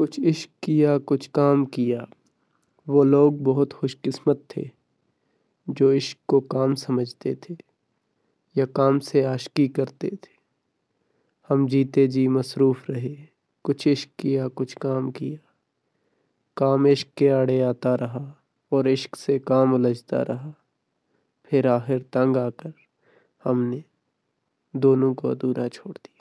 कुछ इश्क किया, कुछ काम किया। वो लोग बहुत खुशकिस्मत थे, जो इश्क को काम समझते थे या काम से आशकी करते थे। हम जीते जी मसरूफ़ रहे, कुछ इश्क किया, कुछ काम किया। काम इश्क के आड़े आता रहा और इश्क से काम उलझता रहा। फिर आखिर तंग आकर हमने दोनों को अधूरा छोड़ दिया।